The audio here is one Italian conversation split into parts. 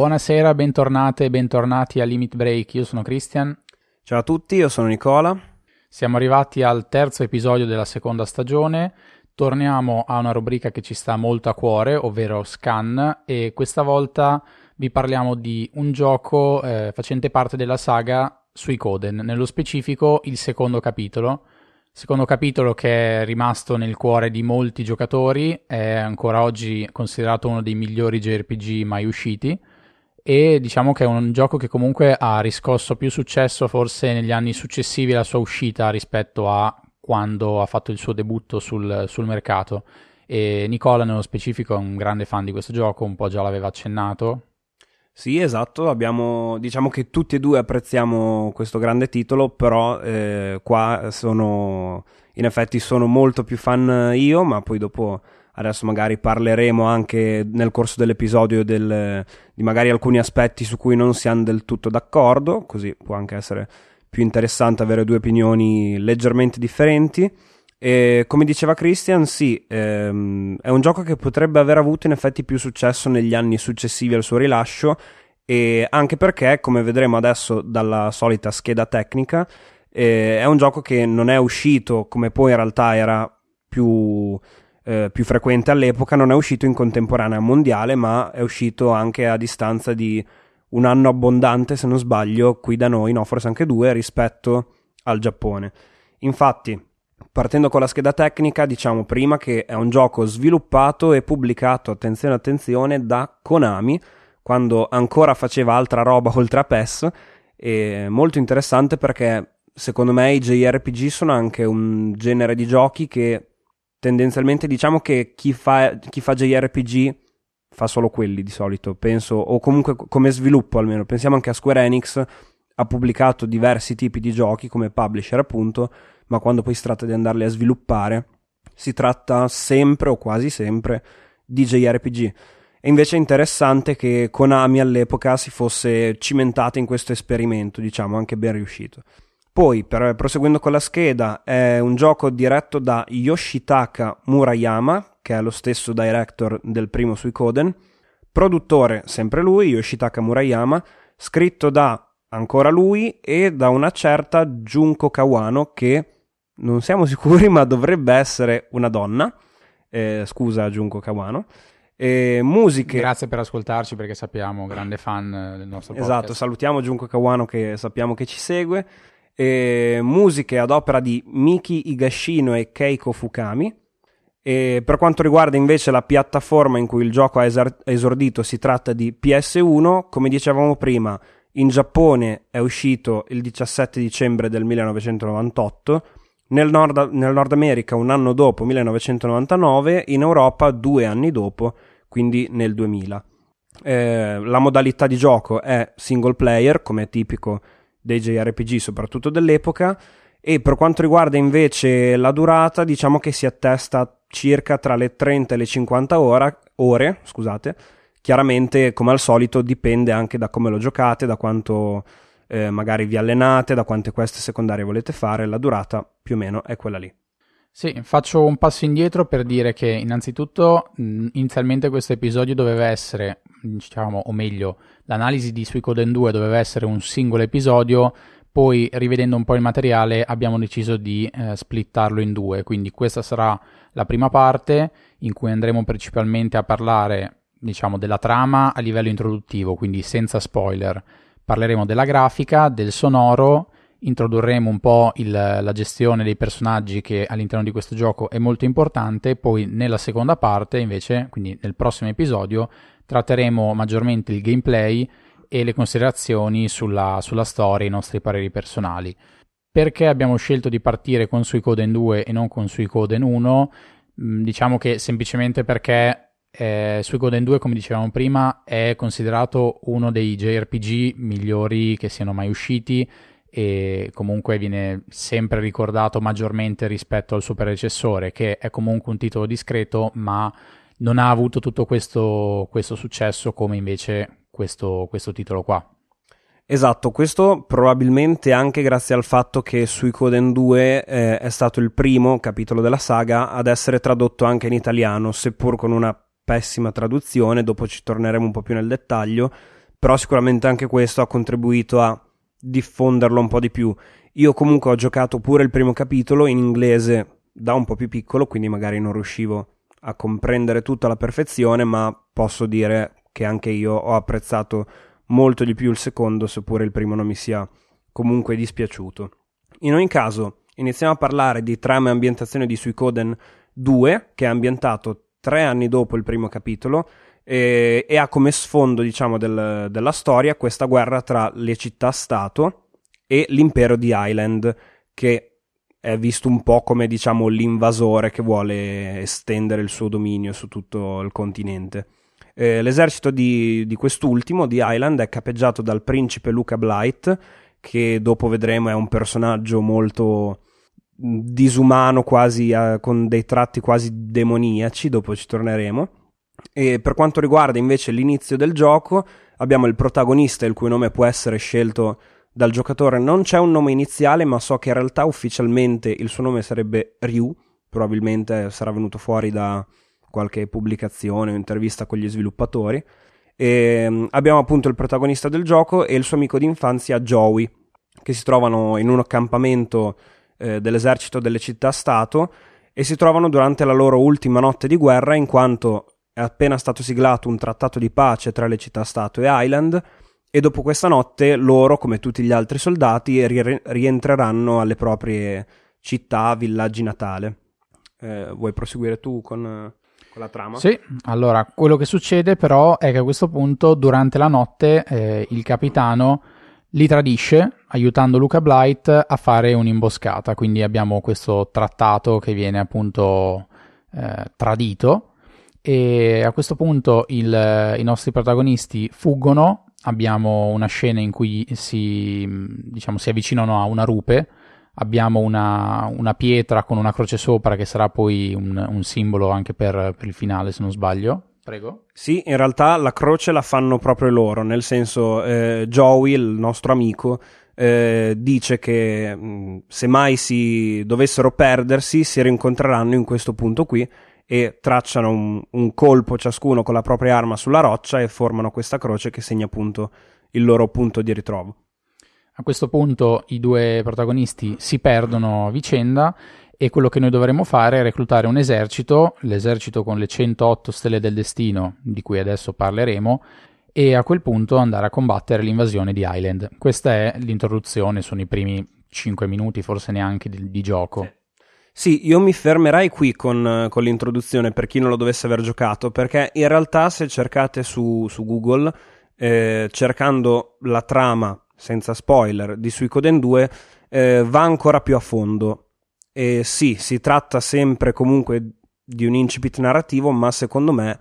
Buonasera, bentornate e bentornati a Limit Break. Io sono Christian. Ciao a tutti, io sono Nicola. Siamo arrivati al terzo episodio della seconda stagione. Torniamo a una rubrica che ci sta molto a cuore, ovvero Scan, e questa volta vi parliamo di un gioco eh, facente parte della saga Suicoden, nello specifico il secondo capitolo. Secondo capitolo che è rimasto nel cuore di molti giocatori, è ancora oggi considerato uno dei migliori JRPG mai usciti e diciamo che è un gioco che comunque ha riscosso più successo forse negli anni successivi alla sua uscita rispetto a quando ha fatto il suo debutto sul, sul mercato. E Nicola, nello specifico, è un grande fan di questo gioco, un po' già l'aveva accennato. Sì, esatto, abbiamo, diciamo che tutti e due apprezziamo questo grande titolo, però eh, qua sono, in effetti sono molto più fan io, ma poi dopo adesso magari parleremo anche nel corso dell'episodio del, di magari alcuni aspetti su cui non siamo del tutto d'accordo, così può anche essere più interessante avere due opinioni leggermente differenti. E come diceva Christian, sì, ehm, è un gioco che potrebbe aver avuto in effetti più successo negli anni successivi al suo rilascio, e anche perché, come vedremo adesso dalla solita scheda tecnica, eh, è un gioco che non è uscito come poi in realtà era più, eh, più frequente all'epoca, non è uscito in contemporanea mondiale, ma è uscito anche a distanza di un anno abbondante, se non sbaglio, qui da noi, no, forse anche due, rispetto al Giappone. Infatti, partendo con la scheda tecnica, diciamo prima che è un gioco sviluppato e pubblicato, attenzione, attenzione, da Konami, quando ancora faceva altra roba oltre a PES, e molto interessante perché secondo me i JRPG sono anche un genere di giochi che tendenzialmente diciamo che chi fa, chi fa JRPG fa solo quelli di solito, penso, o comunque come sviluppo almeno. Pensiamo anche a Square Enix, ha pubblicato diversi tipi di giochi come publisher appunto, ma quando poi si tratta di andarli a sviluppare, si tratta sempre o quasi sempre di JRPG. E invece è interessante che Konami all'epoca si fosse cimentata in questo esperimento, diciamo, anche ben riuscito. Poi, per, proseguendo con la scheda, è un gioco diretto da Yoshitaka Murayama, che è lo stesso director del primo Suicoden, produttore sempre lui, Yoshitaka Murayama, scritto da ancora lui e da una certa Junko Kawano che non siamo sicuri ma dovrebbe essere una donna. Eh, scusa Junko Kawano. E musiche. Grazie per ascoltarci perché sappiamo, grande fan del nostro podcast. Esatto, salutiamo Junko Kawano che sappiamo che ci segue. E musiche ad opera di Miki Higashino e Keiko Fukami. E per quanto riguarda invece la piattaforma in cui il gioco ha esordito, si tratta di PS1. Come dicevamo prima, in Giappone è uscito il 17 dicembre del 1998, nel Nord, nel Nord America un anno dopo, 1999, in Europa due anni dopo, quindi nel 2000. Eh, la modalità di gioco è single player, come è tipico dei JRPG, soprattutto dell'epoca, e per quanto riguarda invece la durata, diciamo che si attesta circa tra le 30 e le 50 ora, ore, scusate, Chiaramente, come al solito, dipende anche da come lo giocate, da quanto eh, magari vi allenate, da quante queste secondarie volete fare, la durata più o meno è quella lì. Sì, faccio un passo indietro per dire che innanzitutto inizialmente questo episodio doveva essere, diciamo, o meglio, l'analisi di Suicoden 2 doveva essere un singolo episodio, poi rivedendo un po' il materiale abbiamo deciso di eh, splittarlo in due, quindi questa sarà la prima parte in cui andremo principalmente a parlare diciamo, della trama a livello introduttivo, quindi senza spoiler. Parleremo della grafica, del sonoro, introdurremo un po' il, la gestione dei personaggi che all'interno di questo gioco è molto importante, poi nella seconda parte invece, quindi nel prossimo episodio, tratteremo maggiormente il gameplay e le considerazioni sulla, sulla storia, i nostri pareri personali. Perché abbiamo scelto di partire con Suicoden 2 e non con Suicoden 1? Mm, diciamo che semplicemente perché eh, Suicoden 2, come dicevamo prima, è considerato uno dei JRPG migliori che siano mai usciti e comunque viene sempre ricordato maggiormente rispetto al suo predecessore, che è comunque un titolo discreto, ma non ha avuto tutto questo, questo successo come invece questo, questo titolo qua. Esatto, questo probabilmente anche grazie al fatto che Suicoden 2 eh, è stato il primo capitolo della saga ad essere tradotto anche in italiano, seppur con una pessima traduzione, dopo ci torneremo un po' più nel dettaglio, però sicuramente anche questo ha contribuito a diffonderlo un po' di più. Io comunque ho giocato pure il primo capitolo in inglese da un po' più piccolo, quindi magari non riuscivo a comprendere tutto alla perfezione, ma posso dire che anche io ho apprezzato molto di più il secondo, seppure il primo non mi sia comunque dispiaciuto. In ogni caso, iniziamo a parlare di trama e ambientazione di Suicoden 2, che è ambientato tre anni dopo il primo capitolo e, e ha come sfondo, diciamo, del, della storia questa guerra tra le città-stato e l'impero di Island, che è visto un po' come, diciamo, l'invasore che vuole estendere il suo dominio su tutto il continente. Eh, l'esercito di, di, quest'ultimo, di Island, è capeggiato dal principe Luca Blight, che dopo vedremo è un personaggio molto disumano, quasi eh, con dei tratti quasi demoniaci, dopo ci torneremo. E per quanto riguarda invece l'inizio del gioco, abbiamo il protagonista, il cui nome può essere scelto dal giocatore. Non c'è un nome iniziale, ma so che in realtà ufficialmente il suo nome sarebbe Ryu. Probabilmente sarà venuto fuori da qualche pubblicazione o intervista con gli sviluppatori. E mm, abbiamo appunto il protagonista del gioco e il suo amico d'infanzia Joey, che si trovano in un accampamento eh, dell'esercito delle città-stato e si trovano durante la loro ultima notte di guerra in quanto è appena stato siglato un trattato di pace tra le città-stato e Island e dopo questa notte loro, come tutti gli altri soldati, ri- rientreranno alle proprie città, villaggi natale. Eh, vuoi proseguire tu con, con, la trama? Sì, allora quello che succede però è che a questo punto durante la notte eh, il capitano li tradisce aiutando Luca Blight a fare un'imboscata, quindi abbiamo questo trattato che viene appunto eh, tradito e a questo punto il, i nostri protagonisti fuggono, abbiamo una scena in cui si, diciamo, si avvicinano a una rupe, abbiamo una, una, pietra con una croce sopra che sarà poi un, un simbolo anche per, per il finale se non sbaglio, Prego. Sì, in realtà la croce la fanno proprio loro, nel senso eh, Joey, il nostro amico, eh, dice che mh, mm, se mai si dovessero perdersi si rincontreranno in questo punto qui e tracciano un, un, colpo ciascuno con la propria arma sulla roccia e formano questa croce che segna appunto il loro punto di ritrovo. A questo punto i due protagonisti si perdono a vicenda e quello che noi dovremmo fare è reclutare un esercito, l'esercito con le 108 stelle del destino, di cui adesso parleremo, e a quel punto andare a combattere l'invasione di Island. Questa è l'introduzione, sono i primi 5 minuti, forse neanche di, di gioco. Sì, io mi fermerei qui con, con, l'introduzione per chi non lo dovesse aver giocato, perché in realtà se cercate su, su Google, eh, cercando la trama senza spoiler di Suicoden 2, eh, va ancora più a fondo e sì, si tratta sempre comunque di un incipit narrativo, ma secondo me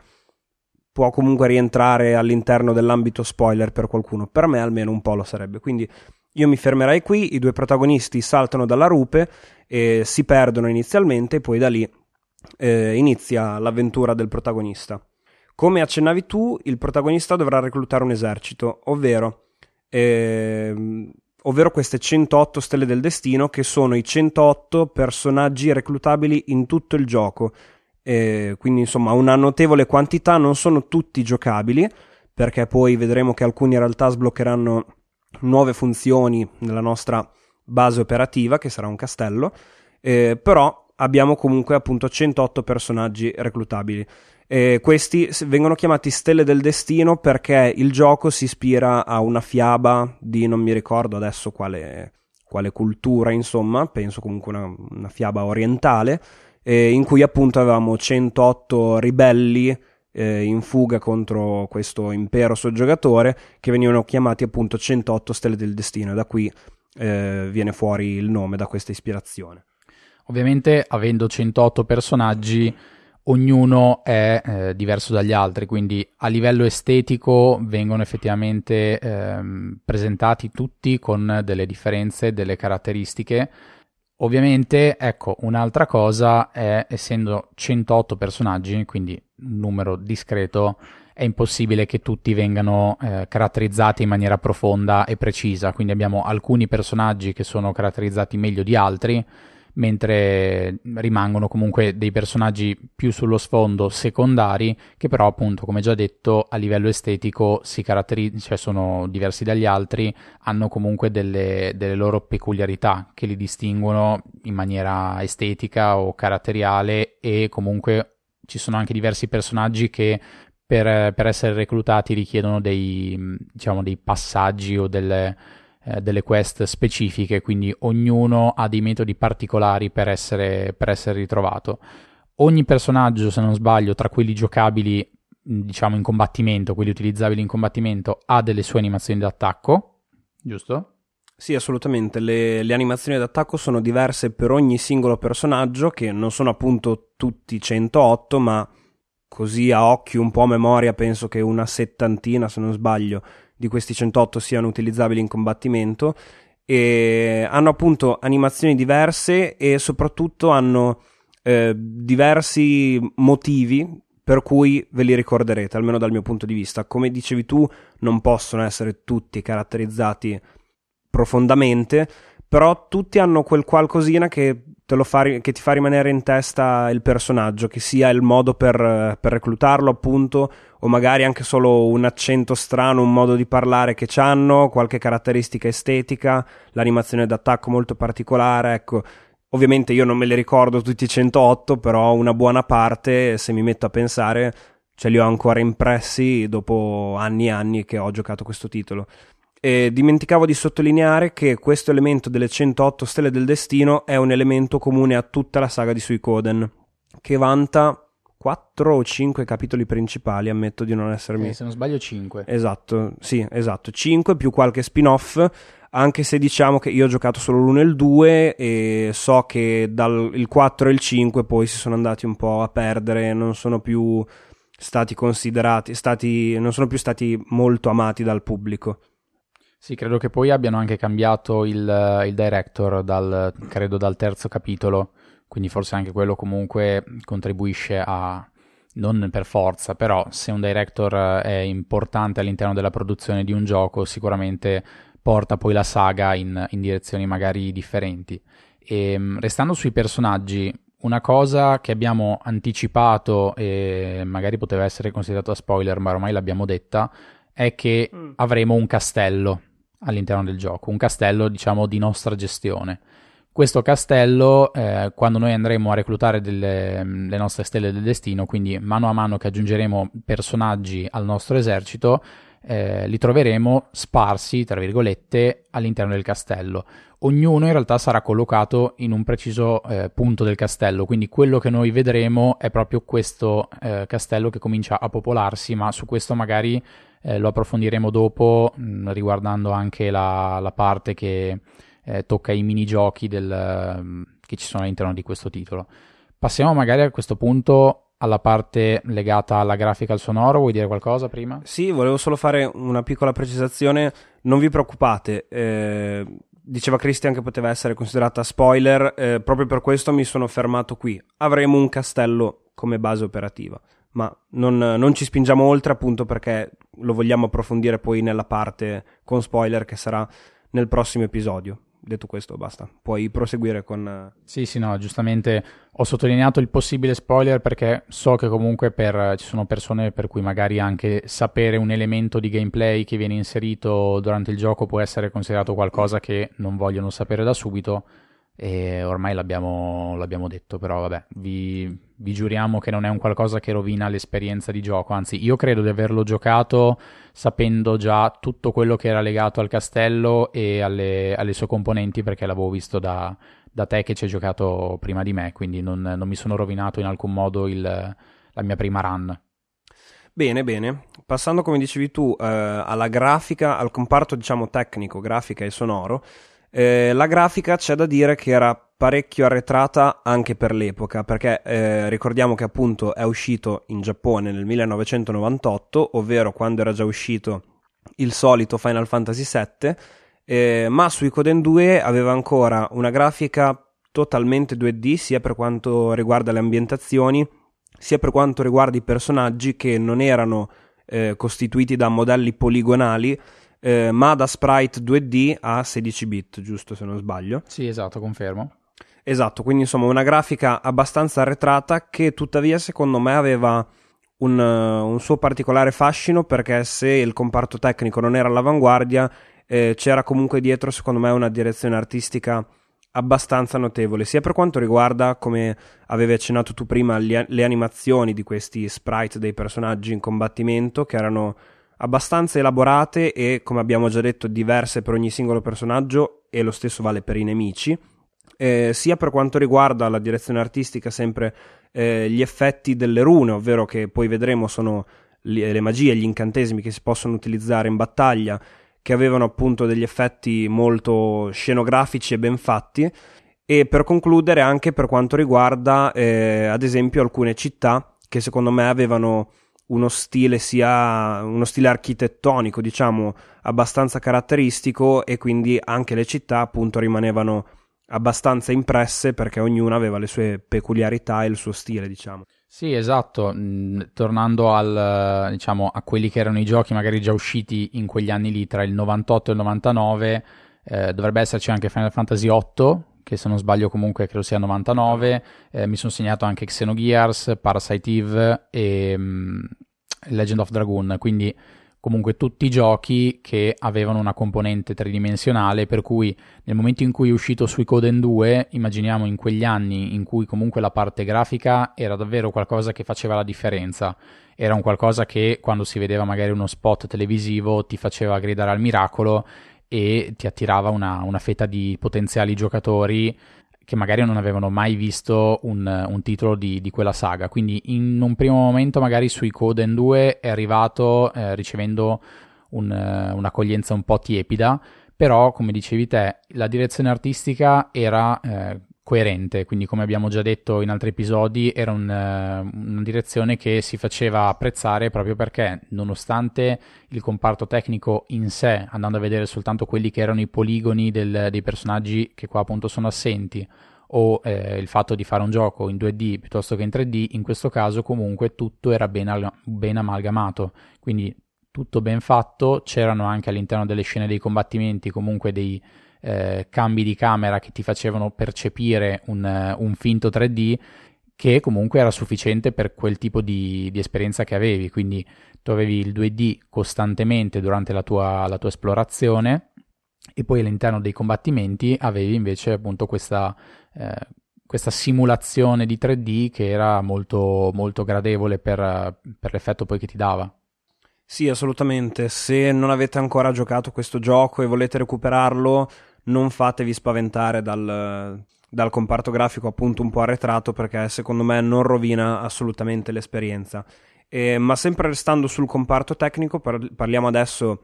può comunque rientrare all'interno dell'ambito spoiler per qualcuno. Per me almeno un po' lo sarebbe. Quindi io mi fermerei qui, i due protagonisti saltano dalla rupe e si perdono inizialmente e poi da lì eh, inizia l'avventura del protagonista. Come accennavi tu, il protagonista dovrà reclutare un esercito, ovvero eh, ovvero queste 108 stelle del destino, che sono i 108 personaggi reclutabili in tutto il gioco. E quindi, insomma, una notevole quantità, non sono tutti giocabili, perché poi vedremo che alcuni in realtà sbloccheranno nuove funzioni nella nostra base operativa, che sarà un castello, eh, però abbiamo comunque appunto 108 personaggi reclutabili. Eh, questi vengono chiamati stelle del destino perché il gioco si ispira a una fiaba di non mi ricordo adesso quale, quale cultura, insomma, penso comunque una, una fiaba orientale, eh, in cui appunto avevamo 108 ribelli eh, in fuga contro questo impero soggiogatore che venivano chiamati appunto 108 stelle del destino. Da qui eh, viene fuori il nome, da questa ispirazione. Ovviamente, avendo 108 personaggi ognuno è eh, diverso dagli altri, quindi a livello estetico vengono effettivamente ehm, presentati tutti con delle differenze, delle caratteristiche. Ovviamente, ecco, un'altra cosa è, essendo 108 personaggi, quindi numero discreto, è impossibile che tutti vengano eh, caratterizzati in maniera profonda e precisa, quindi abbiamo alcuni personaggi che sono caratterizzati meglio di altri, mentre rimangono comunque dei personaggi più sullo sfondo secondari che però appunto come già detto a livello estetico si caratterizzano, cioè sono diversi dagli altri, hanno comunque delle, delle loro peculiarità che li distinguono in maniera estetica o caratteriale e comunque ci sono anche diversi personaggi che per, per essere reclutati richiedono dei, diciamo, dei passaggi o delle, eh, delle quest specifiche, quindi ognuno ha dei metodi particolari per essere, per essere ritrovato. Ogni personaggio, se non sbaglio, tra quelli giocabili, diciamo in combattimento, quelli utilizzabili in combattimento, ha delle sue animazioni d'attacco, giusto? Sì, assolutamente. Le, le, animazioni d'attacco sono diverse per ogni singolo personaggio, che non sono appunto tutti 108, ma così a occhio, un po' a memoria, penso che una settantina, se non sbaglio, di questi 108 siano utilizzabili in combattimento e hanno appunto animazioni diverse e soprattutto hanno eh, diversi motivi per cui ve li ricorderete, almeno dal mio punto di vista. Come dicevi tu, non possono essere tutti caratterizzati profondamente, però tutti hanno quel qualcosina che, fa, che, ti fa rimanere in testa il personaggio, che sia il modo per, per, reclutarlo, appunto, o magari anche solo un accento strano, un modo di parlare che hanno, qualche caratteristica estetica, l'animazione d'attacco molto particolare, ecco. Ovviamente io non me li ricordo tutti i 108, però una buona parte, se mi metto a pensare, ce li ho ancora impressi dopo anni e anni che ho giocato questo titolo. E dimenticavo di sottolineare che questo elemento delle 108 stelle del destino è un elemento comune a tutta la saga di Suicoden, che vanta 4 o 5 capitoli principali, ammetto di non essermi... Eh, se non sbaglio 5. Esatto, sì, esatto, 5 più qualche spin-off, anche se diciamo che io ho giocato solo l'1 e il 2 e so che dal 4 e il 5 poi si sono andati un po' a perdere, non sono più stati considerati, stati, non sono più stati molto amati dal pubblico. Sì, credo che poi abbiano anche cambiato il, il director, dal, credo dal terzo capitolo, quindi forse anche quello comunque contribuisce a, non per forza, però se un director è importante all'interno della produzione di un gioco, sicuramente porta poi la saga in, in direzioni magari differenti. E ehm, restando sui personaggi, una cosa che abbiamo anticipato e magari poteva essere considerata spoiler, ma ormai l'abbiamo detta, è che mm. avremo un castello all'interno del gioco, un castello diciamo di nostra gestione. Questo castello, eh, quando noi andremo a reclutare delle, le nostre stelle del destino, quindi mano a mano che aggiungeremo personaggi al nostro esercito, eh, li troveremo sparsi, tra virgolette, all'interno del castello. Ognuno in realtà sarà collocato in un preciso eh, punto del castello, quindi quello che noi vedremo è proprio questo eh, castello che comincia a popolarsi, ma su questo magari eh, lo approfondiremo dopo mh, mm, riguardando anche la, la parte che eh, tocca i minigiochi del, um, che ci sono all'interno di questo titolo. Passiamo magari a questo punto alla parte legata alla grafica al sonoro, vuoi dire qualcosa prima? Sì, volevo solo fare una piccola precisazione, non vi preoccupate, eh, diceva Christian che poteva essere considerata spoiler, eh, proprio per questo mi sono fermato qui. Avremo un castello come base operativa ma non, non, ci spingiamo oltre appunto perché lo vogliamo approfondire poi nella parte con spoiler che sarà nel prossimo episodio. Detto questo, basta. Puoi proseguire con. Sì, sì, no, giustamente ho sottolineato il possibile spoiler perché so che comunque per, ci sono persone per cui magari anche sapere un elemento di gameplay che viene inserito durante il gioco può essere considerato qualcosa che non vogliono sapere da subito e ormai l'abbiamo, l'abbiamo detto, però vabbè, vi, vi, giuriamo che non è un qualcosa che rovina l'esperienza di gioco, anzi io credo di averlo giocato sapendo già tutto quello che era legato al castello e alle, alle sue componenti perché l'avevo visto da, da, te che ci hai giocato prima di me, quindi non, non mi sono rovinato in alcun modo il, la mia prima run. Bene, bene. Passando, come dicevi tu, eh, alla grafica, al comparto, diciamo, tecnico, grafica e sonoro, eh, la grafica c'è da dire che era parecchio arretrata anche per l'epoca, perché eh, ricordiamo che appunto è uscito in Giappone nel 1998, ovvero quando era già uscito il solito Final Fantasy VII, eh, ma su Icoden 2 aveva ancora una grafica totalmente 2D sia per quanto riguarda le ambientazioni, sia per quanto riguarda i personaggi che non erano eh, costituiti da modelli poligonali, eh, ma da sprite 2D a 16 bit, giusto se non sbaglio. Sì, esatto, confermo. Esatto, quindi insomma una grafica abbastanza arretrata che tuttavia secondo me aveva un, un suo particolare fascino perché se il comparto tecnico non era all'avanguardia eh, c'era comunque dietro secondo me una direzione artistica abbastanza notevole, sia per quanto riguarda, come avevi accennato tu prima, le, le animazioni di questi sprite dei personaggi in combattimento, che erano abbastanza elaborate e, come abbiamo già detto, diverse per ogni singolo personaggio, e lo stesso vale per i nemici. Eh, sia per quanto riguarda la direzione artistica, sempre eh, gli effetti delle rune, ovvero che poi vedremo sono le, le magie, gli incantesimi che si possono utilizzare in battaglia, che avevano appunto degli effetti molto scenografici e ben fatti. E per concludere, anche per quanto riguarda, eh, ad esempio, alcune città che secondo me avevano uno stile sia uno stile architettonico, diciamo, abbastanza caratteristico e quindi anche le città appunto rimanevano abbastanza impresse perché ognuna aveva le sue peculiarità e il suo stile, diciamo. Sì, esatto. Mm, tornando al, diciamo, a quelli che erano i giochi magari già usciti in quegli anni lì, tra il 98 e il 99, eh, dovrebbe esserci anche Final Fantasy VIII, che se non sbaglio comunque credo sia 99. Eh, mi sono segnato anche Xenogears, Parasite Eve e um, Legend of Dragoon, quindi comunque tutti i giochi che avevano una componente tridimensionale, per cui nel momento in cui è uscito Suicoden 2, immaginiamo in quegli anni in cui comunque la parte grafica era davvero qualcosa che faceva la differenza, era un qualcosa che quando si vedeva magari uno spot televisivo ti faceva gridare al miracolo e ti attirava una, una fetta di potenziali giocatori che magari non avevano mai visto un, un titolo di, di, quella saga. Quindi in un primo momento magari sui Coden 2 è arrivato eh, ricevendo un, un'accoglienza un po' tiepida, però come dicevi te la direzione artistica era eh, coerente, quindi come abbiamo già detto in altri episodi era un, una direzione che si faceva apprezzare proprio perché nonostante il comparto tecnico in sé, andando a vedere soltanto quelli che erano i poligoni del, dei personaggi che qua appunto sono assenti, o eh, il fatto di fare un gioco in 2D piuttosto che in 3D, in questo caso comunque tutto era ben, al- ben amalgamato, quindi tutto ben fatto, c'erano anche all'interno delle scene dei combattimenti comunque dei eh, cambi di camera che ti facevano percepire un, un, finto 3D che comunque era sufficiente per quel tipo di, di, esperienza che avevi, quindi tu avevi il 2D costantemente durante la tua, la tua esplorazione e poi all'interno dei combattimenti avevi invece appunto questa, eh, questa simulazione di 3D che era molto, molto gradevole per, per l'effetto poi che ti dava. Sì, assolutamente. Se non avete ancora giocato questo gioco e volete recuperarlo, non fatevi spaventare dal, dal comparto grafico appunto un po' arretrato perché secondo me non rovina assolutamente l'esperienza. Eh, ma sempre restando sul comparto tecnico, par- parliamo adesso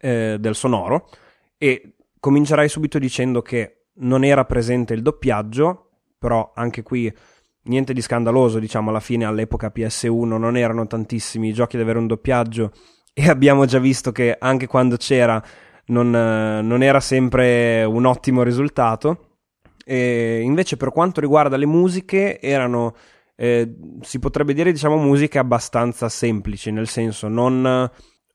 eh, del sonoro e comincerai subito dicendo che non era presente il doppiaggio, però anche qui niente di scandaloso, diciamo alla fine all'epoca PS1 non erano tantissimi i giochi ad avere un doppiaggio e abbiamo già visto che anche quando c'era non, non era sempre un ottimo risultato. E invece per quanto riguarda le musiche erano, eh, si potrebbe dire, diciamo, musiche abbastanza semplici, nel senso non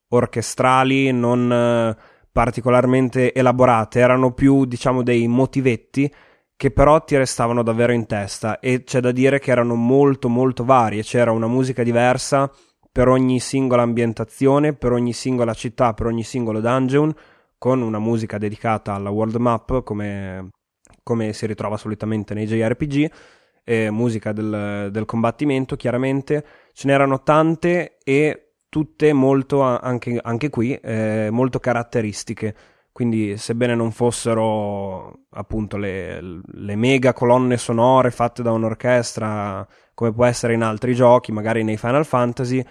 orchestrali, non particolarmente elaborate, erano più, diciamo, dei motivetti che però ti restavano davvero in testa. E c'è da dire che erano molto molto varie, c'era una musica diversa per ogni singola ambientazione, per ogni singola città, per ogni singolo dungeon, con una musica dedicata alla world map come, come si ritrova solitamente nei JRPG, e musica del, del combattimento chiaramente, ce n'erano tante e tutte molto, anche, anche qui, eh, molto caratteristiche. Quindi, sebbene non fossero appunto le, le, mega colonne sonore fatte da un'orchestra, come può essere in altri giochi, magari nei Final Fantasy,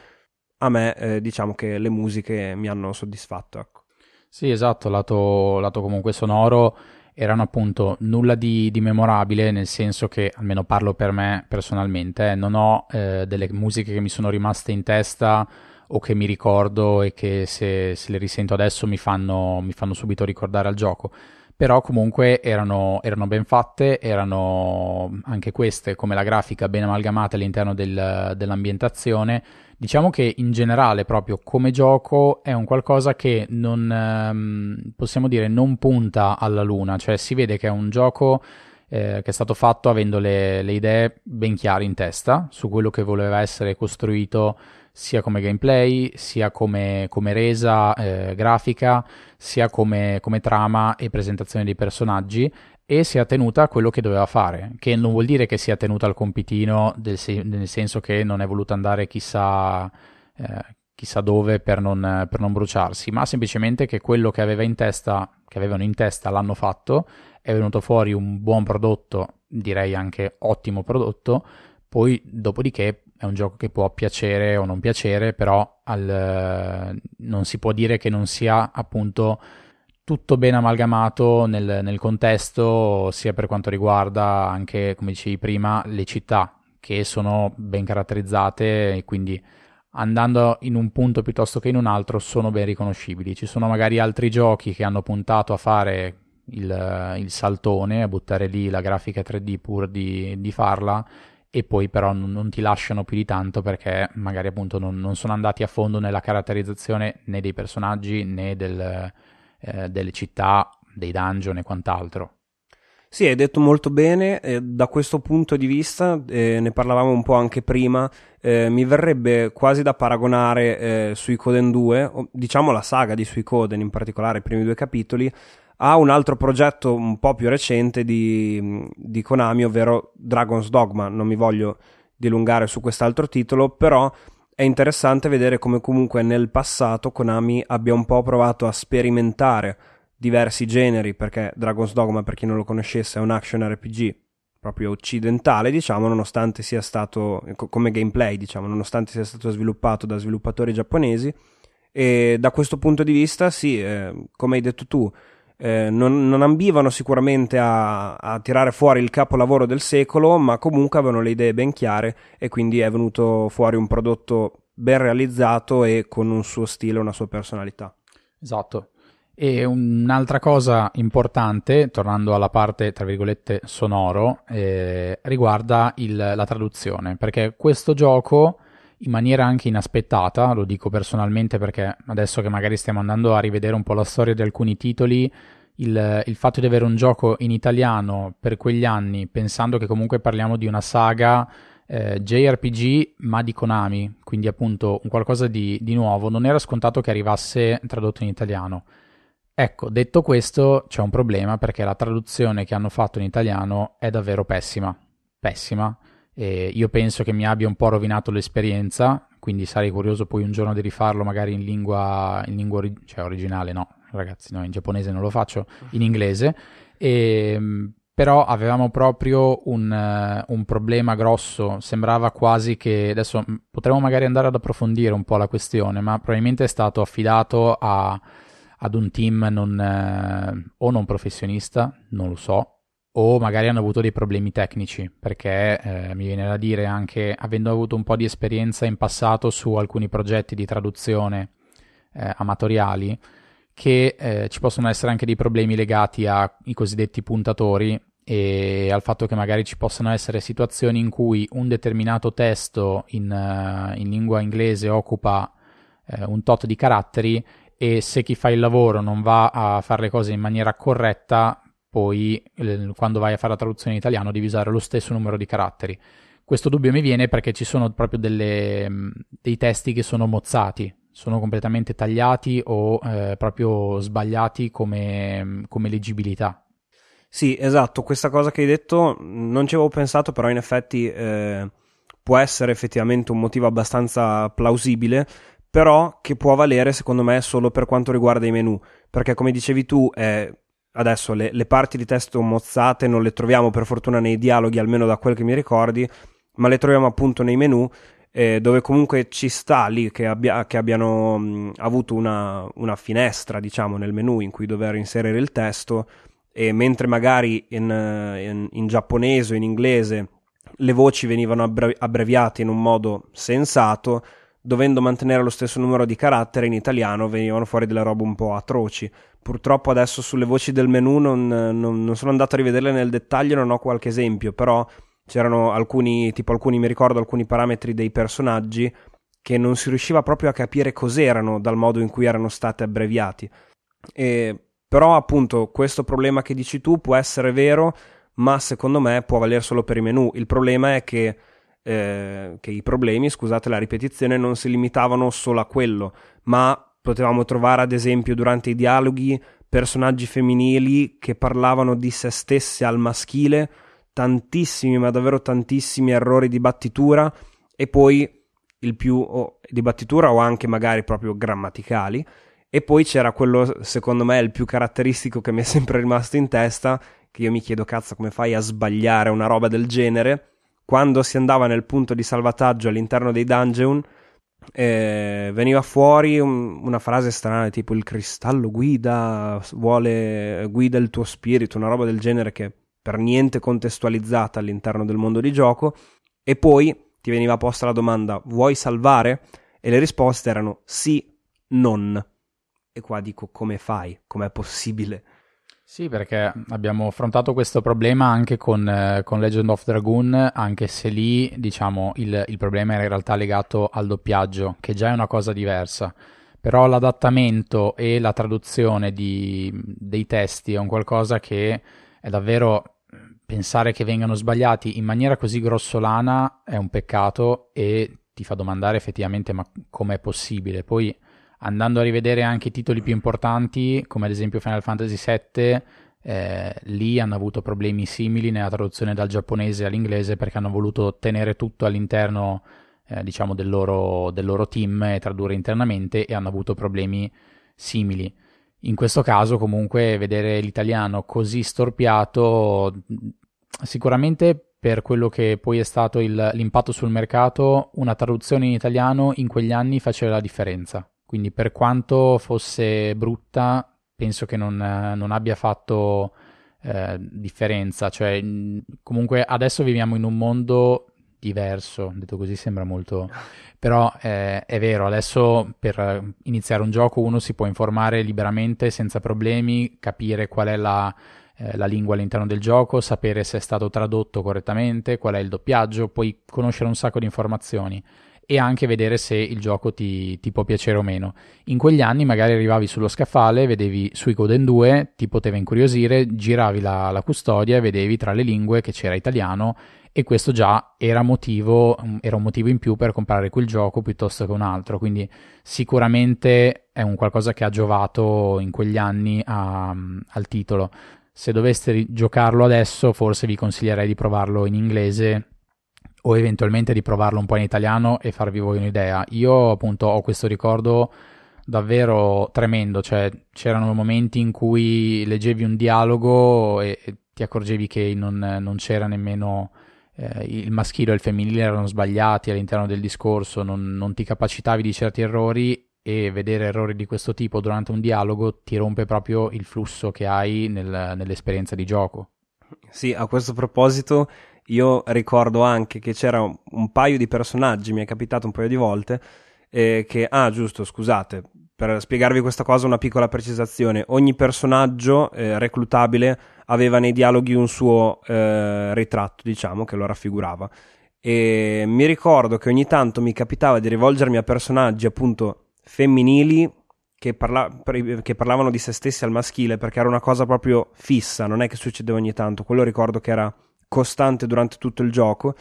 a me eh, diciamo che le musiche mi hanno soddisfatto. Ecco. Sì, esatto, lato, lato comunque sonoro erano appunto nulla di, di, memorabile, nel senso che, almeno parlo per me personalmente, eh, non ho eh, delle musiche che mi sono rimaste in testa o che mi ricordo e che se, se le risento adesso mi fanno, mi fanno, subito ricordare al gioco. Però comunque erano, erano, ben fatte, erano anche queste, come la grafica, ben amalgamate all'interno del, dell'ambientazione Diciamo che in generale, proprio come gioco, è un qualcosa che non ehm, possiamo dire non punta alla luna, cioè si vede che è un gioco eh, che è stato fatto avendo le, le, idee ben chiare in testa su quello che voleva essere costruito sia come gameplay, sia come, come resa eh, grafica, sia come, come trama e presentazione dei personaggi e sia tenuta a quello che doveva fare, che non vuol dire che sia tenuta al compitino, se- nel senso che non è voluto andare chissà, eh, chissà dove per non, per non, bruciarsi, ma semplicemente che quello che, aveva in testa, che avevano in testa l'hanno fatto, è venuto fuori un buon prodotto, direi anche ottimo prodotto, poi dopodiché è un gioco che può piacere o non piacere, però al, non si può dire che non sia appunto tutto ben amalgamato nel, nel, contesto, sia per quanto riguarda anche, come dicevi prima, le città che sono ben caratterizzate e quindi andando in un punto piuttosto che in un altro sono ben riconoscibili. Ci sono magari altri giochi che hanno puntato a fare il, il saltone, a buttare lì la grafica 3D pur di, di farla e poi però non, non, ti lasciano più di tanto perché magari appunto non, non sono andati a fondo nella caratterizzazione né dei personaggi né del eh, delle città, dei dungeon e quant'altro. Sì, hai detto molto bene, eh, da questo punto di vista, eh, ne parlavamo un po' anche prima, eh, mi verrebbe quasi da paragonare eh, Suicoden 2, o, diciamo la saga di Suicoden, in particolare i primi due capitoli, a un altro progetto un po' più recente di, di Konami, ovvero Dragon's Dogma. Non mi voglio dilungare su quest'altro titolo, però è interessante vedere come comunque nel passato Konami abbia un po' provato a sperimentare diversi generi, perché Dragon's Dogma, per chi non lo conoscesse, è un action RPG proprio occidentale, diciamo, nonostante sia stato, come gameplay, diciamo, nonostante sia stato sviluppato da sviluppatori giapponesi. E da questo punto di vista, sì, eh, come hai detto tu, eh, non, non, ambivano sicuramente a, a, tirare fuori il capolavoro del secolo, ma comunque avevano le idee ben chiare e quindi è venuto fuori un prodotto ben realizzato e con un suo stile, una sua personalità. Esatto. E un'altra cosa importante, tornando alla parte tra virgolette sonoro, eh, riguarda il, la traduzione, perché questo gioco in maniera anche inaspettata, lo dico personalmente perché adesso che magari stiamo andando a rivedere un po' la storia di alcuni titoli, il, il, fatto di avere un gioco in italiano per quegli anni, pensando che comunque parliamo di una saga eh, JRPG ma di Konami, quindi appunto un qualcosa di, di nuovo, non era scontato che arrivasse tradotto in italiano. Ecco, detto questo, c'è un problema perché la traduzione che hanno fatto in italiano è davvero pessima. Pessima e io penso che mi abbia un po' rovinato l'esperienza, quindi sarei curioso poi un giorno di rifarlo magari in lingua, in lingua ori- cioè originale, no, ragazzi, no, in giapponese non lo faccio, in inglese. E, ehm, però avevamo proprio un, un, problema grosso, sembrava quasi che adesso potremmo magari andare ad approfondire un po' la questione, ma probabilmente è stato affidato a, ad un team non, uh, o non professionista, non lo so, o magari hanno avuto dei problemi tecnici, perché eh, mi viene da dire anche avendo avuto un po' di esperienza in passato su alcuni progetti di traduzione eh, amatoriali, che eh, ci possono essere anche dei problemi legati ai cosiddetti puntatori e al fatto che magari ci possano essere situazioni in cui un determinato testo in, uh, in lingua inglese occupa uh, un tot di caratteri e se chi fa il lavoro non va a fare le cose in maniera corretta poi quando vai a fare la traduzione in italiano devi usare lo stesso numero di caratteri. Questo dubbio mi viene perché ci sono proprio delle, mm, dei testi che sono mozzati, sono completamente tagliati o eh, proprio sbagliati come, mm, come leggibilità. Sì, esatto, questa cosa che hai detto non ci avevo pensato, però in effetti eh, può essere effettivamente un motivo abbastanza plausibile, però che può valere secondo me solo per quanto riguarda i menu, perché come dicevi tu è adesso le, le, parti di testo mozzate non le troviamo per fortuna nei dialoghi, almeno da quel che mi ricordi, ma le troviamo appunto nei menu. Eh, dove comunque ci sta lì che, abbia, che abbiano mh, avuto una, una, finestra, diciamo, nel menu in cui dover inserire il testo, e mentre magari in, in, in giapponese o in inglese le voci venivano abbrevi- abbreviate in un modo sensato, dovendo mantenere lo stesso numero di caratteri in italiano venivano fuori delle robe un po' atroci. Purtroppo adesso sulle voci del menu non, non, non sono andato a rivederle nel dettaglio, non ho qualche esempio, però c'erano alcuni, tipo alcuni, mi ricordo alcuni parametri dei personaggi che non si riusciva proprio a capire cos'erano dal modo in cui erano stati abbreviati. E, però appunto questo problema che dici tu può essere vero, ma secondo me può valere solo per i menu. Il problema è che, eh, che i problemi, scusate la ripetizione, non si limitavano solo a quello, ma potevamo trovare ad esempio durante i dialoghi personaggi femminili che parlavano di se stesse al maschile, tantissimi, ma davvero tantissimi errori di battitura e poi il più oh, di battitura o anche magari proprio grammaticali. E poi c'era quello, secondo me, il più caratteristico che mi è sempre rimasto in testa, che io mi chiedo, cazzo, come fai a sbagliare una roba del genere? Quando si andava nel punto di salvataggio all'interno dei dungeon, eh, veniva fuori un, una frase strana tipo il cristallo guida, vuole, guida il tuo spirito, una roba del genere che per niente contestualizzata all'interno del mondo di gioco. E poi ti veniva posta la domanda vuoi salvare? E le risposte erano sì, non. E qua dico come fai? Com'è possibile? Sì, perché abbiamo affrontato questo problema anche con, eh, con Legend of Dragoon, anche se lì diciamo il, il, problema era in realtà legato al doppiaggio, che già è una cosa diversa. Però l'adattamento e la traduzione di, dei testi è un qualcosa che è davvero pensare che vengano sbagliati in maniera così grossolana è un peccato e ti fa domandare effettivamente ma com'è possibile. Poi andando a rivedere anche i titoli più importanti, come ad esempio Final Fantasy VII, eh, lì hanno avuto problemi simili nella traduzione dal giapponese all'inglese perché hanno voluto tenere tutto all'interno eh, diciamo del loro, del loro team e tradurre internamente e hanno avuto problemi simili. In questo caso comunque vedere l'italiano così storpiato sicuramente per quello che poi è stato il, l'impatto sul mercato, una traduzione in italiano in quegli anni faceva la differenza. Quindi per quanto fosse brutta, penso che non, non abbia fatto eh, differenza. Cioè, comunque adesso viviamo in un mondo diverso, detto così sembra molto... Però eh, è vero, adesso per iniziare un gioco uno si può informare liberamente, senza problemi, capire qual è la eh, la lingua all'interno del gioco, sapere se è stato tradotto correttamente, qual è il doppiaggio, puoi conoscere un sacco di informazioni e anche vedere se il gioco ti, ti, può piacere o meno. In quegli anni magari arrivavi sullo scaffale, vedevi Suicoden 2, ti poteva incuriosire, giravi la, la, custodia e vedevi tra le lingue che c'era italiano e questo già era, motivo, era un motivo in più per comprare quel gioco piuttosto che un altro, quindi sicuramente è un qualcosa che ha giovato in quegli anni a, al titolo se doveste giocarlo adesso, forse vi consiglierei di provarlo in inglese o eventualmente di provarlo un po' in italiano e farvi voi un'idea. Io appunto ho questo ricordo davvero tremendo, cioè c'erano momenti in cui leggevi un dialogo e, e ti accorgevi che non, non c'era nemmeno eh, il maschile e il femminile erano sbagliati all'interno del discorso, non, non ti capacitavi di certi errori e vedere errori di questo tipo durante un dialogo ti rompe proprio il flusso che hai nel, nell'esperienza di gioco. Sì, a questo proposito io ricordo anche che c'era un, un paio di personaggi, mi è capitato un paio di volte, eh, che, ah giusto, scusate, per spiegarvi questa cosa una piccola precisazione, ogni personaggio eh, reclutabile aveva nei dialoghi un suo eh, ritratto, diciamo, che lo raffigurava. E mi ricordo che ogni tanto mi capitava di rivolgermi a personaggi appunto femminili che, parla- che, parlavano di se stessi al maschile perché era una cosa proprio fissa, non è che succedeva ogni tanto, quello ricordo che era costante durante tutto il gioco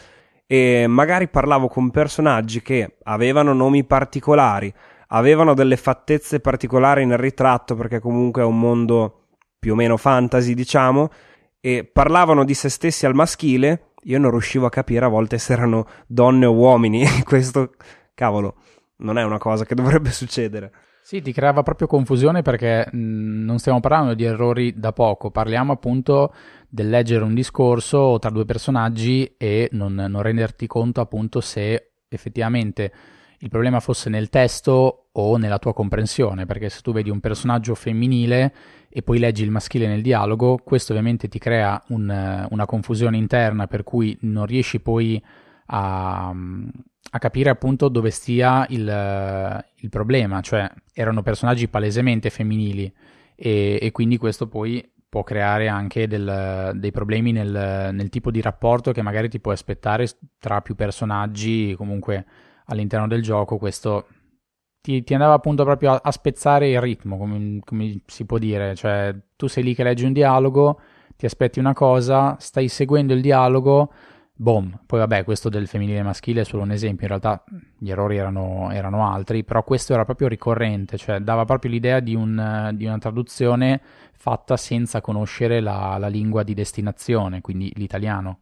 e magari parlavo con personaggi che avevano nomi particolari, avevano delle fattezze particolari nel ritratto perché comunque è un mondo più o meno fantasy diciamo e parlavano di se stessi al maschile, io non riuscivo a capire a volte se erano donne o uomini, questo cavolo non è una cosa che dovrebbe succedere. Sì, ti creava proprio confusione perché mh, non stiamo parlando di errori da poco, parliamo appunto del leggere un discorso tra due personaggi e non, non renderti conto appunto se effettivamente il problema fosse nel testo o nella tua comprensione, perché se tu vedi un personaggio femminile e poi leggi il maschile nel dialogo, questo ovviamente ti crea un, una confusione interna per cui non riesci poi a, a capire appunto dove stia il, il, problema, cioè erano personaggi palesemente femminili e, e quindi questo poi può creare anche del, dei problemi nel, nel, tipo di rapporto che magari ti puoi aspettare tra più personaggi comunque all'interno del gioco, questo ti, ti andava appunto proprio a, a spezzare il ritmo, come, come, si può dire, cioè tu sei lì che leggi un dialogo, ti aspetti una cosa, stai seguendo il dialogo, boom. Poi vabbè, questo del femminile e maschile è solo un esempio, in realtà gli errori erano, erano altri, però questo era proprio ricorrente, cioè dava proprio l'idea di, un, di una traduzione fatta senza conoscere la, la lingua di destinazione, quindi l'italiano.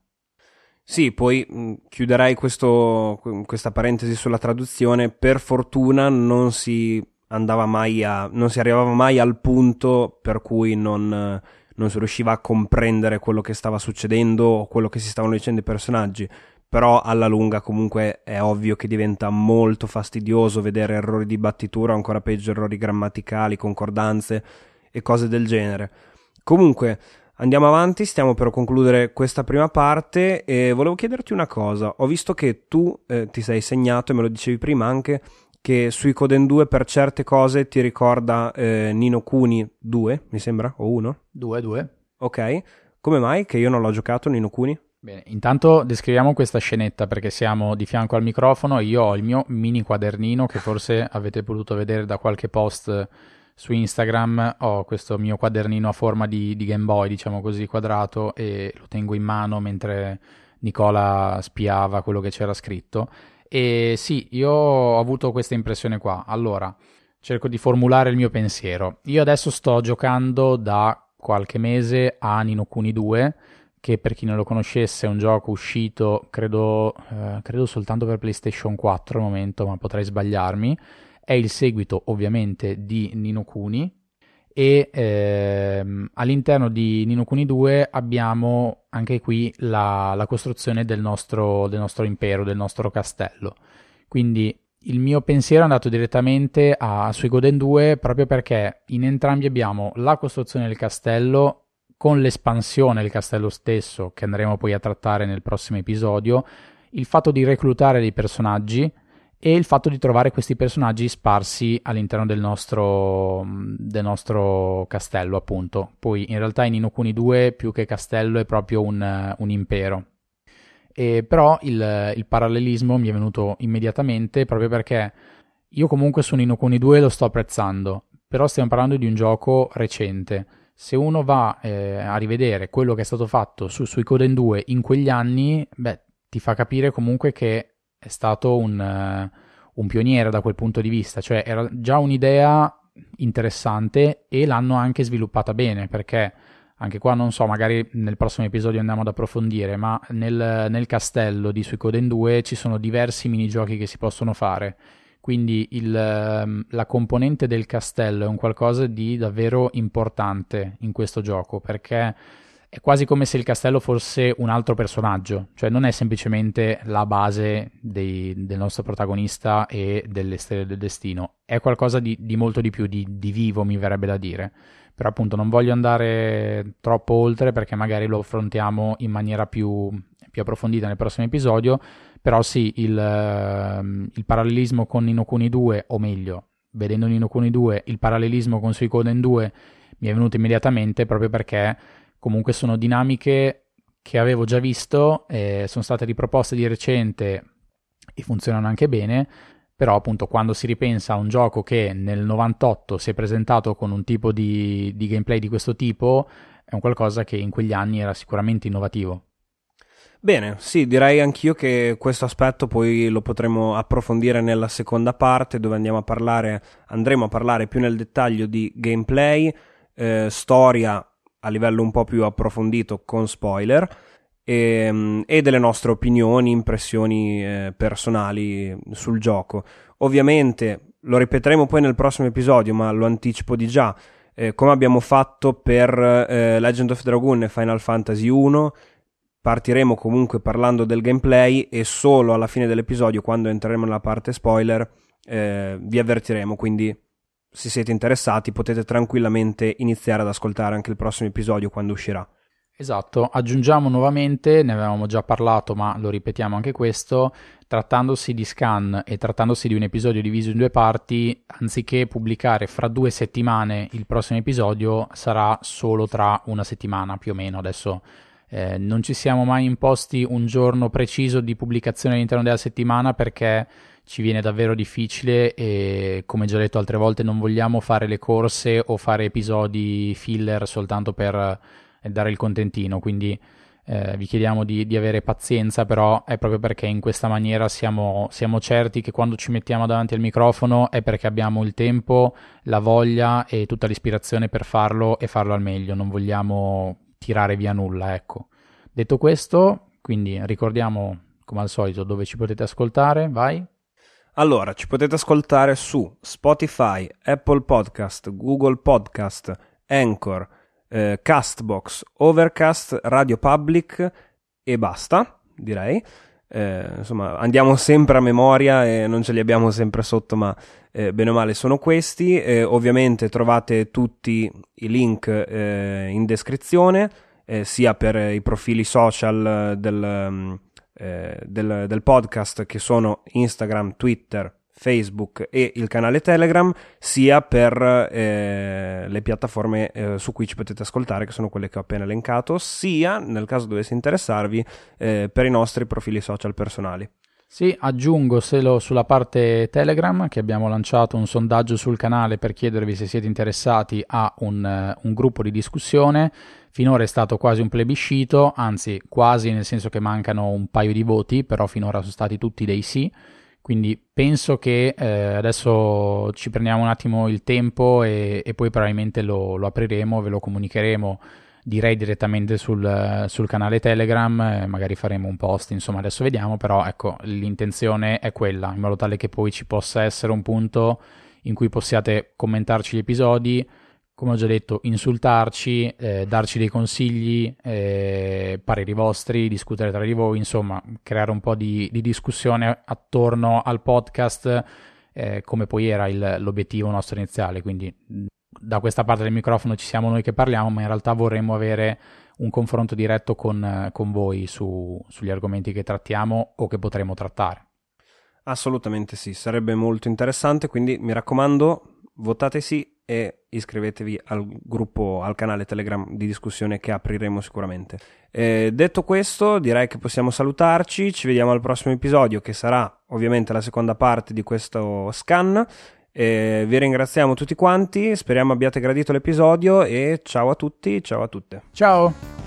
Sì, poi mh, chiuderei questo, questa parentesi sulla traduzione. Per fortuna non si andava mai a, non si arrivava mai al punto per cui non, non si riusciva a comprendere quello che stava succedendo o quello che si stavano dicendo i personaggi. Però alla lunga comunque è ovvio che diventa molto fastidioso vedere errori di battitura, ancora peggio errori grammaticali, concordanze e cose del genere. Comunque, andiamo avanti, stiamo per concludere questa prima parte e volevo chiederti una cosa. Ho visto che tu eh, ti sei segnato, e me lo dicevi prima anche, che sui Coden 2 per certe cose ti ricorda eh, Nino Kuni 2, mi sembra, o 1? 2, 2. Ok, come mai che io non l'ho giocato Nino Kuni? Bene, intanto descriviamo questa scenetta perché siamo di fianco al microfono, io ho il mio mini quadernino che forse avete potuto vedere da qualche post su Instagram, ho questo mio quadernino a forma di, di Game Boy, diciamo così, quadrato e lo tengo in mano mentre Nicola spiava quello che c'era scritto e sì, io ho avuto questa impressione qua. Allora, cerco di formulare il mio pensiero. Io adesso sto giocando da qualche mese a Nino Kuni 2, che per chi non lo conoscesse è un gioco uscito, credo, eh, credo soltanto per PlayStation 4 al momento, ma potrei sbagliarmi. È il seguito ovviamente di Nino Kuni, e ehm, all'interno di Nino Kuni 2 abbiamo anche qui la, la costruzione del nostro, del nostro, impero, del nostro castello. Quindi il mio pensiero è andato direttamente a Suicoden 2 proprio perché in entrambi abbiamo la costruzione del castello con l'espansione del castello stesso che andremo poi a trattare nel prossimo episodio, il fatto di reclutare dei personaggi e il fatto di trovare questi personaggi sparsi all'interno del nostro, del nostro castello, appunto. Poi in realtà in Inokuni 2 più che castello è proprio un, un impero. E però il, il, parallelismo mi è venuto immediatamente proprio perché io comunque su Inokuni 2 lo sto apprezzando, però stiamo parlando di un gioco recente. Se uno va eh, a rivedere quello che è stato fatto su Suicoden 2 in quegli anni, beh, ti fa capire comunque che è stato un, uh, un pioniere da quel punto di vista, cioè era già un'idea interessante e l'hanno anche sviluppata bene perché anche qua non so, magari nel prossimo episodio andiamo ad approfondire, ma nel, nel castello di Suicoden 2 ci sono diversi minigiochi che si possono fare. Quindi il, ehm, la componente del castello è un qualcosa di davvero importante in questo gioco perché è quasi come se il castello fosse un altro personaggio, cioè non è semplicemente la base dei, del nostro protagonista e delle stelle del destino, è qualcosa di, di molto di più, di, di, vivo mi verrebbe da dire. Però appunto non voglio andare troppo oltre perché magari lo affrontiamo in maniera più, più approfondita nel prossimo episodio, però sì, il, uh, il parallelismo con Inokuni 2, o meglio, vedendo Inokuni 2, il parallelismo con Suicoden 2 mi è venuto immediatamente proprio perché Comunque sono dinamiche che avevo già visto, eh, sono state riproposte di recente e funzionano anche bene, però appunto quando si ripensa a un gioco che nel 98 si è presentato con un tipo di, di gameplay di questo tipo, è un qualcosa che in quegli anni era sicuramente innovativo. Bene, sì, direi anch'io che questo aspetto poi lo potremo approfondire nella seconda parte dove andiamo a parlare, andremo a parlare più nel dettaglio di gameplay, eh, storia a livello un po' più approfondito con spoiler e, ehm, e delle nostre opinioni, impressioni eh, personali sul gioco. Ovviamente lo ripeteremo poi nel prossimo episodio, ma lo anticipo di già. Eh, come abbiamo fatto per eh, Legend of Dragoon e Final Fantasy 1, partiremo comunque parlando del gameplay e solo alla fine dell'episodio, quando entreremo nella parte spoiler, eh, vi avvertiremo. Quindi se siete interessati potete tranquillamente iniziare ad ascoltare anche il prossimo episodio quando uscirà. Esatto, aggiungiamo nuovamente, ne avevamo già parlato ma lo ripetiamo anche questo, trattandosi di scan e trattandosi di un episodio diviso in due parti, anziché pubblicare fra due settimane il prossimo episodio, sarà solo tra una settimana più o meno. Adesso eh, non ci siamo mai imposti un giorno preciso di pubblicazione all'interno della settimana perché ci viene davvero difficile e come già detto altre volte non vogliamo fare le corse o fare episodi filler soltanto per e dare il contentino, quindi eh, vi chiediamo di, di, avere pazienza, però è proprio perché in questa maniera siamo, siamo, certi che quando ci mettiamo davanti al microfono è perché abbiamo il tempo, la voglia e tutta l'ispirazione per farlo e farlo al meglio, non vogliamo tirare via nulla, ecco. Detto questo, quindi ricordiamo come al solito dove ci potete ascoltare, vai. Allora, ci potete ascoltare su Spotify, Apple Podcast, Google Podcast, Anchor, eh, Castbox, Overcast, Radio Public e basta, direi. Eh, insomma, andiamo sempre a memoria e non ce li abbiamo sempre sotto, ma eh, bene o male sono questi. Eh, ovviamente trovate tutti i link eh, in descrizione, eh, sia per i profili social del, mm, del, del podcast che sono Instagram, Twitter, Facebook e il canale Telegram, sia per eh, le piattaforme eh, su cui ci potete ascoltare, che sono quelle che ho appena elencato, sia, nel caso dovesse interessarvi, eh, per i nostri profili social personali. Sì, aggiungo solo sulla parte Telegram che abbiamo lanciato un sondaggio sul canale per chiedervi se siete interessati a un, un gruppo di discussione. Finora è stato quasi un plebiscito, anzi quasi nel senso che mancano un paio di voti, però finora sono stati tutti dei sì. Quindi penso che eh, adesso ci prendiamo un attimo il tempo e, e poi probabilmente lo, lo, apriremo, ve lo comunicheremo direi direttamente sul, sul canale Telegram, eh, magari faremo un post, insomma adesso vediamo, però ecco l'intenzione è quella, in modo tale che poi ci possa essere un punto in cui possiate commentarci gli episodi, come ho già detto, insultarci, eh, darci dei consigli, eh, pareri vostri, discutere tra di voi, insomma, creare un po' di, di discussione attorno al podcast, eh, come poi era il, l'obiettivo nostro iniziale. Quindi da questa parte del microfono ci siamo noi che parliamo, ma in realtà vorremmo avere un confronto diretto con, con voi su, sugli argomenti che trattiamo o che potremo trattare. Assolutamente sì, sarebbe molto interessante, quindi mi raccomando, votate sì e iscrivetevi al gruppo, al canale Telegram di discussione che apriremo sicuramente. Eh, detto questo, direi che possiamo salutarci. Ci vediamo al prossimo episodio, che sarà ovviamente la seconda parte di questo scan. Eh, vi ringraziamo tutti quanti. Speriamo abbiate gradito l'episodio. E ciao a tutti, ciao a tutte. Ciao.